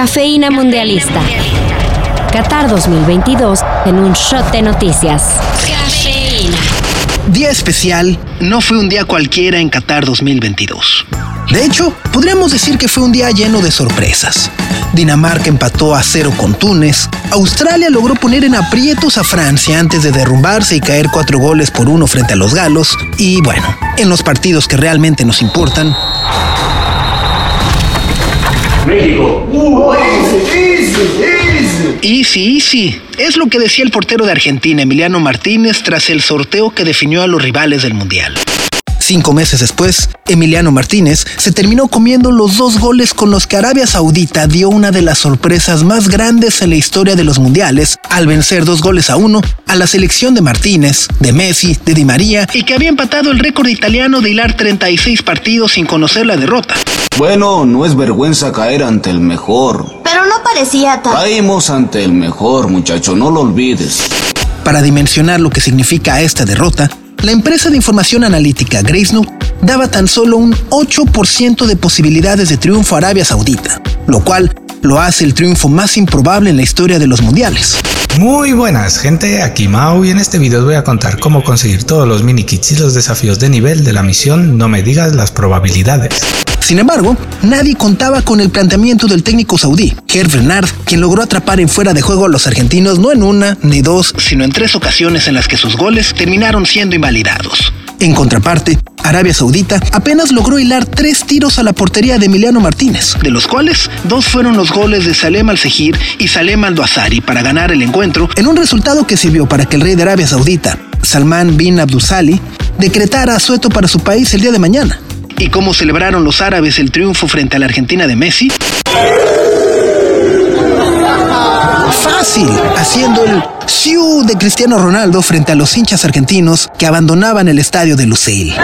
Cafeína Mundialista. Qatar 2022 en un shot de noticias. Cafeína. Día especial, no fue un día cualquiera en Qatar 2022. De hecho, podríamos decir que fue un día lleno de sorpresas. Dinamarca empató a cero con Túnez, Australia logró poner en aprietos a Francia antes de derrumbarse y caer cuatro goles por uno frente a los galos, y bueno, en los partidos que realmente nos importan, México. Uh, easy, easy, Easy, easy. Es lo que decía el portero de Argentina, Emiliano Martínez, tras el sorteo que definió a los rivales del Mundial. Cinco meses después, Emiliano Martínez se terminó comiendo los dos goles con los que Arabia Saudita dio una de las sorpresas más grandes en la historia de los mundiales al vencer dos goles a uno a la selección de Martínez, de Messi, de Di María y que había empatado el récord italiano de hilar 36 partidos sin conocer la derrota. Bueno, no es vergüenza caer ante el mejor. Pero no parecía tan... Caímos ante el mejor, muchacho, no lo olvides. Para dimensionar lo que significa esta derrota, la empresa de información analítica Gracenote daba tan solo un 8% de posibilidades de triunfo a Arabia Saudita, lo cual lo hace el triunfo más improbable en la historia de los mundiales. Muy buenas gente, aquí Mau y en este video os voy a contar cómo conseguir todos los mini kits y los desafíos de nivel de la misión No me digas las probabilidades. Sin embargo, nadie contaba con el planteamiento del técnico saudí, Herb Renard, quien logró atrapar en fuera de juego a los argentinos no en una ni dos, sino en tres ocasiones en las que sus goles terminaron siendo invalidados. En contraparte, Arabia Saudita apenas logró hilar tres tiros a la portería de Emiliano Martínez, de los cuales dos fueron los goles de Salem al-Sehir y Salem al-Duasari para ganar el encuentro, en un resultado que sirvió para que el rey de Arabia Saudita, Salman bin Abdusali, decretara asueto para su país el día de mañana. ¿Y cómo celebraron los árabes el triunfo frente a la Argentina de Messi? Fácil, haciendo el siu de Cristiano Ronaldo frente a los hinchas argentinos que abandonaban el estadio de Lusail.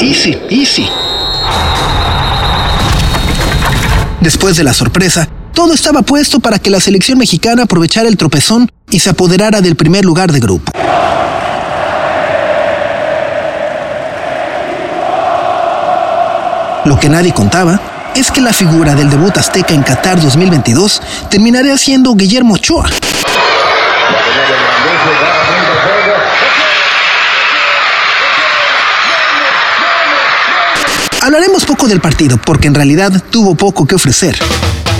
Easy, easy. Después de la sorpresa, todo estaba puesto para que la selección mexicana aprovechara el tropezón y se apoderara del primer lugar de grupo. Lo que nadie contaba es que la figura del debut azteca en Qatar 2022 terminaría siendo Guillermo Ochoa. Hablaremos poco del partido porque en realidad tuvo poco que ofrecer.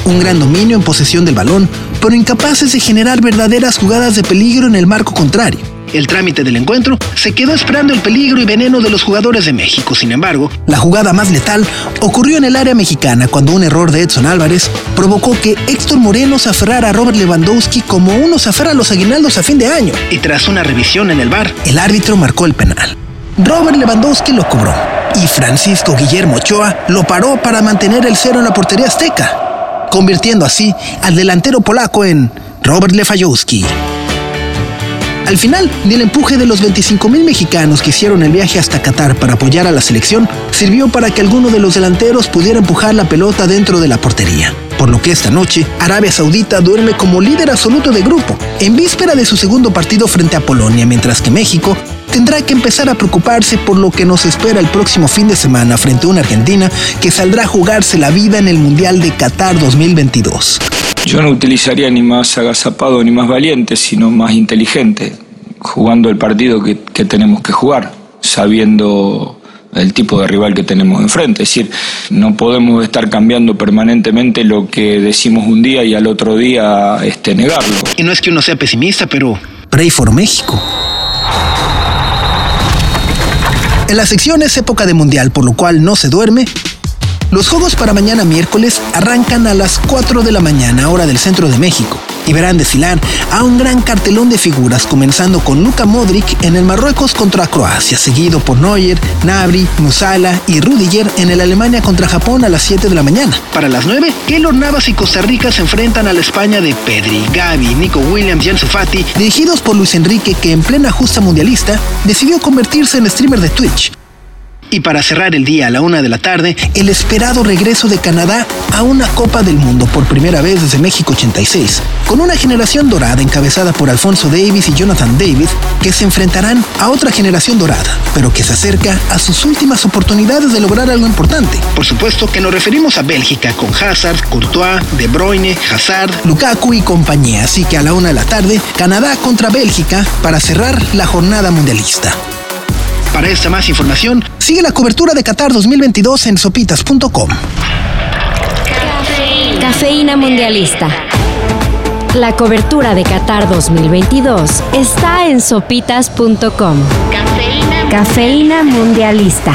Un gran dominio en posesión del balón, pero incapaces de generar verdaderas jugadas de peligro en el marco contrario. El trámite del encuentro se quedó esperando el peligro y veneno de los jugadores de México. Sin embargo, la jugada más letal ocurrió en el área mexicana cuando un error de Edson Álvarez provocó que Héctor Moreno se a Robert Lewandowski como uno se a los aguinaldos a fin de año. Y tras una revisión en el bar, el árbitro marcó el penal. Robert Lewandowski lo cobró y Francisco Guillermo Ochoa lo paró para mantener el cero en la portería azteca, convirtiendo así al delantero polaco en Robert Lewandowski. Al final, ni el empuje de los 25 mil mexicanos que hicieron el viaje hasta Qatar para apoyar a la selección sirvió para que alguno de los delanteros pudiera empujar la pelota dentro de la portería. Por lo que esta noche, Arabia Saudita duerme como líder absoluto de grupo, en víspera de su segundo partido frente a Polonia, mientras que México tendrá que empezar a preocuparse por lo que nos espera el próximo fin de semana frente a una Argentina que saldrá a jugarse la vida en el Mundial de Qatar 2022. Yo no utilizaría ni más agazapado ni más valiente, sino más inteligente, jugando el partido que, tenemos que jugar, sabiendo el tipo de rival que tenemos enfrente. Es decir, no podemos estar cambiando permanentemente lo que decimos un día y al otro día este, negarlo. Y no es que uno sea pesimista, pero pray for México. En la sección es época de mundial, por lo cual no se duerme. Los juegos para mañana miércoles arrancan a las 4 de la mañana, hora del centro de México, y verán desfilar a un gran cartelón de figuras, comenzando con Luka Modric en el Marruecos contra Croacia, seguido por Neuer, Nabri, Musala y Rudiger en el Alemania contra Japón a las 7 de la mañana. Para las 9, Keylor Navas y Costa Rica se enfrentan a la España de Pedri, Gavi, Nico Williams y Ansu Fati, dirigidos por Luis Enrique, que en plena justa mundialista decidió convertirse en streamer de Twitch. Y para cerrar el día a la una de la tarde, el esperado regreso de Canadá a una Copa del Mundo por primera vez desde México 86, con una generación dorada encabezada por Alfonso Davis y Jonathan David, que se enfrentarán a otra generación dorada, pero que se acerca a sus últimas oportunidades de lograr algo importante. Por supuesto que nos referimos a Bélgica con Hazard, Courtois, De Bruyne, Hazard, Lukaku y compañía, así que a la una de la tarde, Canadá contra Bélgica para cerrar la jornada mundialista. Para esta más información, sigue la cobertura de Qatar 2022 en sopitas.com. Cafeína Mundialista. La cobertura de Qatar 2022 está en sopitas.com. Cafeína Mundialista.